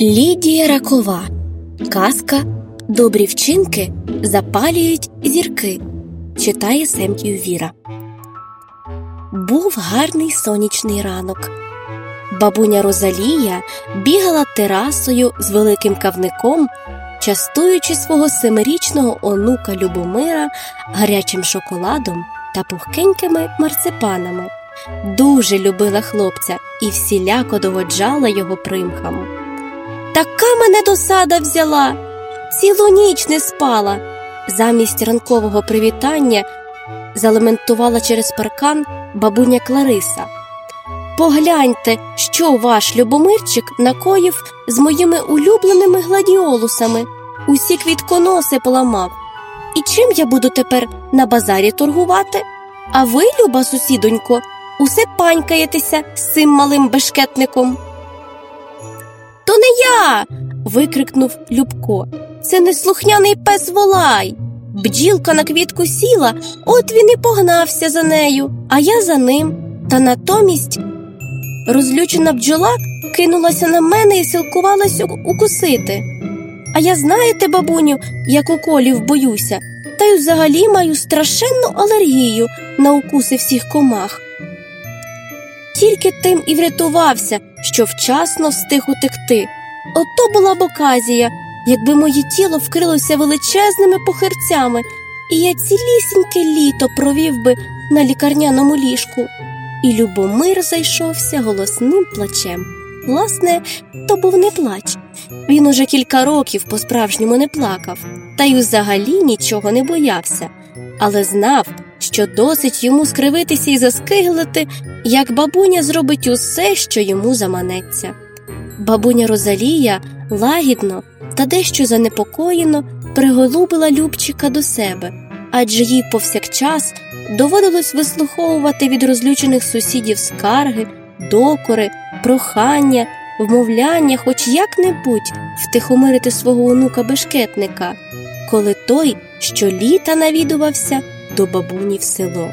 Лідія Ракова Казка Добрі вчинки запалюють зірки. Читає Семків Віра. Був гарний сонячний ранок. Бабуня Розалія бігала терасою з великим кавником, частуючи свого семирічного онука Любомира гарячим шоколадом та пухкенькими марципанами. Дуже любила хлопця і всіляко догоджала його примхам. Така мене досада взяла, цілу ніч не спала. Замість ранкового привітання залементувала через паркан бабуня Клариса. Погляньте, що ваш Любомирчик накоїв з моїми улюбленими гладіолусами, усі квітконоси поламав. І чим я буду тепер на базарі торгувати? А ви, люба сусідонько, усе панькаєтеся з цим малим бешкетником. Викрикнув Любко. Це неслухняний пес волай. Бджілка на квітку сіла, от він і погнався за нею, а я за ним. Та натомість розлючена бджола кинулася на мене і силкувалась укусити. А я, знаєте, бабуню, як уколів боюся, та й взагалі маю страшенну алергію на укуси всіх комах. Тільки тим і врятувався, що вчасно встиг утекти. Ото була б оказія, якби моє тіло вкрилося величезними похирцями, і я цілісіньке літо провів би на лікарняному ліжку. І Любомир зайшовся голосним плачем. Власне, то був не плач. Він уже кілька років по справжньому не плакав, та й взагалі нічого не боявся, але знав, що досить йому скривитися і заскиглити, як бабуня зробить усе, що йому заманеться. Бабуня Розалія лагідно та дещо занепокоєно приголубила Любчика до себе, адже їй повсякчас доводилось вислуховувати від розлючених сусідів скарги, докори, прохання, вмовляння, хоч як-небудь втихомирити свого онука бешкетника, коли той щоліта навідувався до бабуні в село.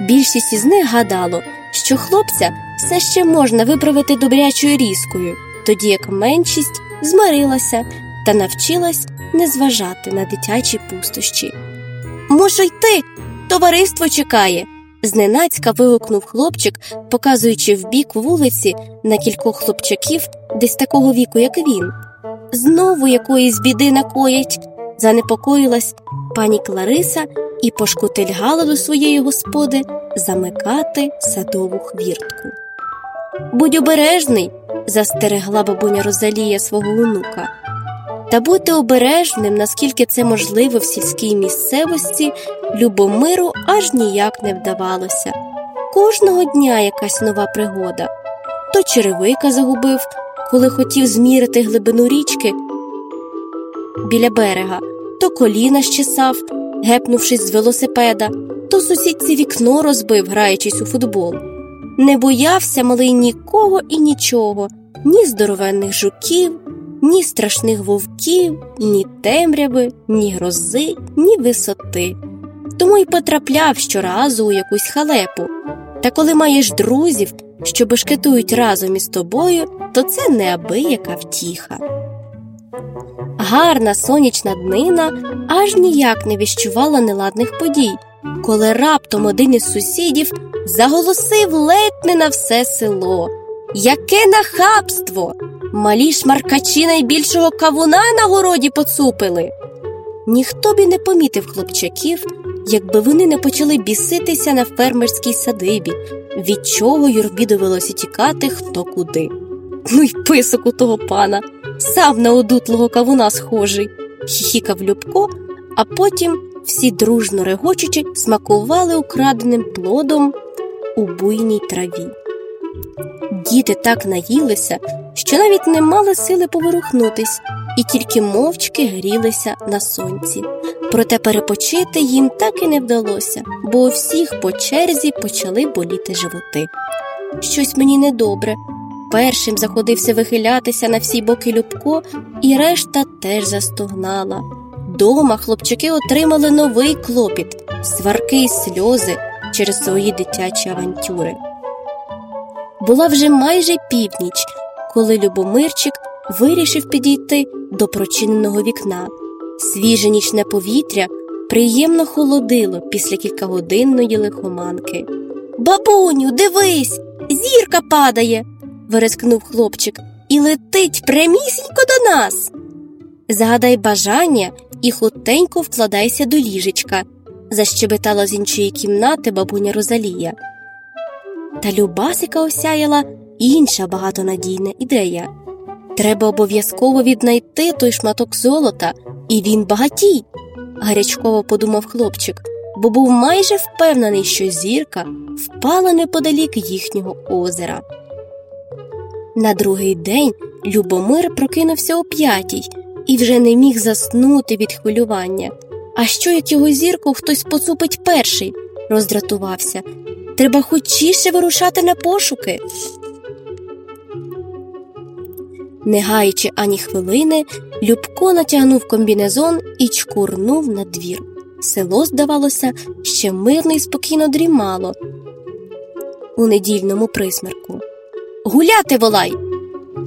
Більшість із них гадало, що хлопця все ще можна виправити добрячою різкою, тоді як меншість змирилася та навчилась не зважати на дитячі пустощі. Може йти, товариство чекає. зненацька вигукнув хлопчик, показуючи в бік вулиці на кількох хлопчаків десь такого віку, як він. Знову якоїсь біди накоять, занепокоїлась пані Клариса і пошкутильгала до своєї господи замикати садову хвіртку. Будь обережний, застерегла бабуня Розалія свого онука. Та бути обережним, наскільки це можливо в сільській місцевості, Любомиру аж ніяк не вдавалося. Кожного дня якась нова пригода. То черевика загубив, коли хотів змірити глибину річки біля берега, то коліна щесав, гепнувшись з велосипеда, то сусідці вікно розбив, граючись у футбол. Не боявся малий нікого і нічого, ні здоровенних жуків, ні страшних вовків, ні темряви, ні грози, ні висоти. Тому й потрапляв щоразу у якусь халепу. Та коли маєш друзів, що бешкетують разом із тобою, то це неабияка втіха. Гарна сонячна днина аж ніяк не віщувала неладних подій, коли раптом один із сусідів заголосив ледь не на все село. Яке нахабство! Малі шмаркачі найбільшого кавуна на городі поцупили. Ніхто б і не помітив хлопчаків, якби вони не почали біситися на фермерській садибі, від чого юрбі довелося тікати хто куди. Ну й писок у того пана, сам на одутлого кавуна схожий, хіхікав Любко, а потім всі дружно регочучи смакували украденим плодом у буйній траві. Діти так наїлися, що навіть не мали сили поворухнутись і тільки мовчки грілися на сонці. Проте перепочити їм так і не вдалося, бо у всіх по черзі почали боліти животи. Щось мені недобре. Першим заходився вихилятися на всі боки Любко, і решта теж застогнала. Дома хлопчаки отримали новий клопіт, сварки й сльози через свої дитячі авантюри. Була вже майже північ, коли Любомирчик вирішив підійти до прочиненого вікна. Свіже нічне повітря приємно холодило після кількагодинної лихоманки. Бабуню, дивись, зірка падає. Вирискнув хлопчик, і летить прямісінько до нас. Загадай бажання і хутенько вкладайся до ліжечка, защебетала з іншої кімнати бабуня Розалія. Та Любасика осяяла інша багатонадійна ідея. Треба обов'язково віднайти той шматок золота, і він багатій, гарячково подумав хлопчик, бо був майже впевнений, що зірка впала неподалік їхнього озера. На другий день Любомир прокинувся о п'ятій і вже не міг заснути від хвилювання. А що, як його зірку хтось поцупить перший? роздратувався. Треба хочіше вирушати на пошуки. Не гаючи ані хвилини, Любко натягнув комбінезон і чкурнув на двір. Село, здавалося, ще мирно і спокійно дрімало у недільному присмерку. Гуляти волай.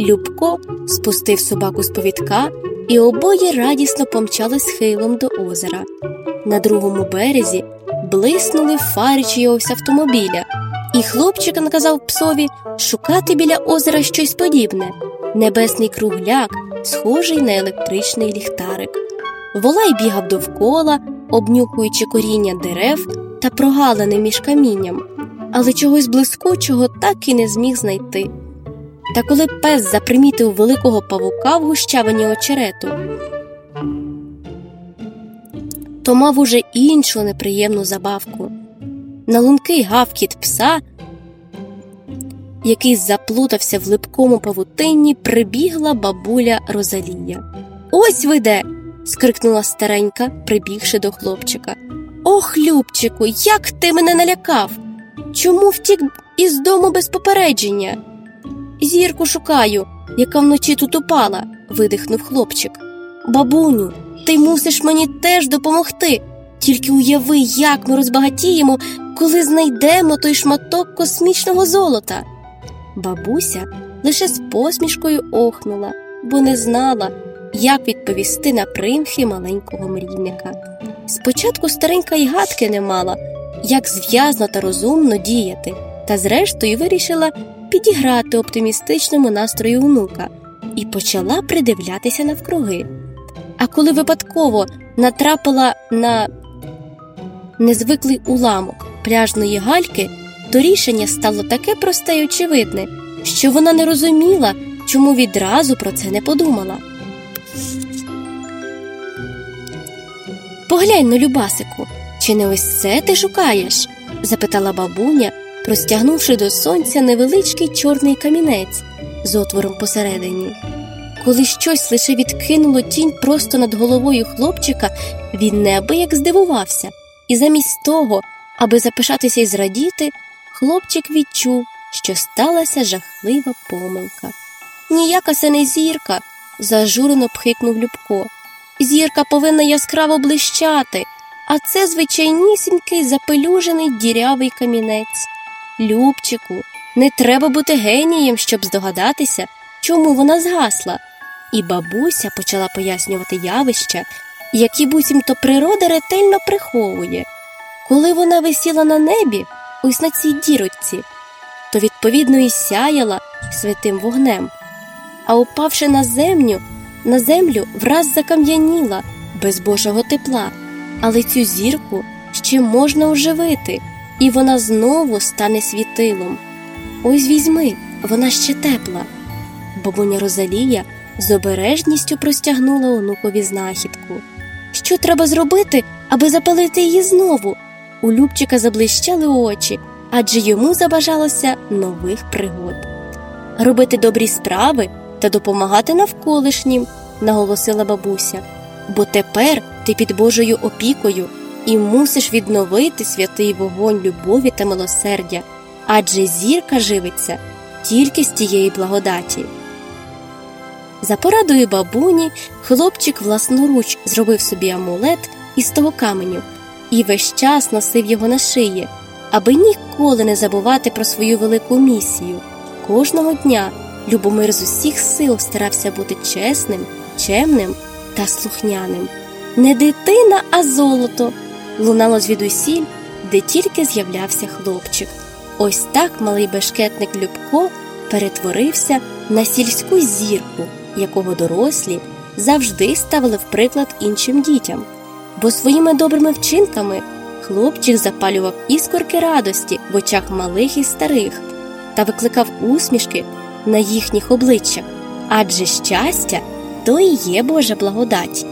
Любко спустив собаку з повідка, і обоє радісно помчали схилом до озера. На другому березі блиснули фари чийогось автомобіля, і хлопчик наказав псові шукати біля озера щось подібне небесний кругляк, схожий на електричний ліхтарик. Волай бігав довкола, обнюхуючи коріння дерев та прогалини між камінням, але чогось блискучого так і не зміг знайти. Та коли пес запримітив великого павука в гущавині очерету, то мав уже іншу неприємну забавку. На лункий гавкіт пса, який заплутався в липкому павутинні, прибігла бабуля Розалія. Ось ви де. скрикнула старенька, прибігши до хлопчика. Ох, Любчику, як ти мене налякав! Чому втік із дому без попередження? Зірку шукаю, яка вночі тут упала, видихнув хлопчик. Бабуню, ти мусиш мені теж допомогти. Тільки уяви, як ми розбагатіємо, коли знайдемо той шматок космічного золота. Бабуся лише з посмішкою охнула, бо не знала, як відповісти на примхи маленького мрійника. Спочатку старенька й гадки не мала, як зв'язно та розумно діяти, та зрештою вирішила підіграти оптимістичному настрою внука і почала придивлятися навкруги. А коли випадково натрапила на незвиклий уламок пляжної гальки, то рішення стало таке просте й очевидне, що вона не розуміла, чому відразу про це не подумала. Поглянь на Любасику, чи не ось це ти шукаєш? запитала бабуня, простягнувши до сонця невеличкий чорний камінець з отвором посередині. Коли щось лише відкинуло тінь просто над головою хлопчика, він неабияк здивувався, і замість того, аби запишатися і зрадіти, хлопчик відчув, що сталася жахлива помилка. Ніяка це не зірка, зажурено пхикнув Любко. Зірка повинна яскраво блищати, а це звичайнісінький запелюжений дірявий камінець. Любчику, не треба бути генієм, щоб здогадатися, чому вона згасла. І бабуся почала пояснювати явища, які буцімто природа ретельно приховує. Коли вона висіла на небі, ось на цій дірочці, то відповідно і сяяла святим вогнем, а упавши на землю, на землю враз закам'яніла без Божого тепла, але цю зірку ще можна оживити, і вона знову стане світилом. Ось візьми, вона ще тепла. Бабуня Розалія з обережністю простягнула онукові знахідку. Що треба зробити, аби запалити її знову? У Любчика заблищали очі, адже йому забажалося нових пригод. Робити добрі справи та допомагати навколишнім, наголосила бабуся, бо тепер ти під Божою опікою і мусиш відновити святий вогонь любові та милосердя, адже зірка живиться тільки з тієї благодаті. За порадою бабуні хлопчик власноруч зробив собі амулет із того каменю і весь час носив його на шиї, аби ніколи не забувати про свою велику місію кожного дня Любомир з усіх сил старався бути чесним, чемним та слухняним. Не дитина, а золото. Лунало звідусіль, де тільки з'являвся хлопчик. Ось так малий бешкетник Любко перетворився на сільську зірку, якого дорослі завжди ставили в приклад іншим дітям, бо своїми добрими вчинками хлопчик запалював іскорки радості в очах малих і старих та викликав усмішки на їхніх обличчях, адже щастя то і є Божа благодать.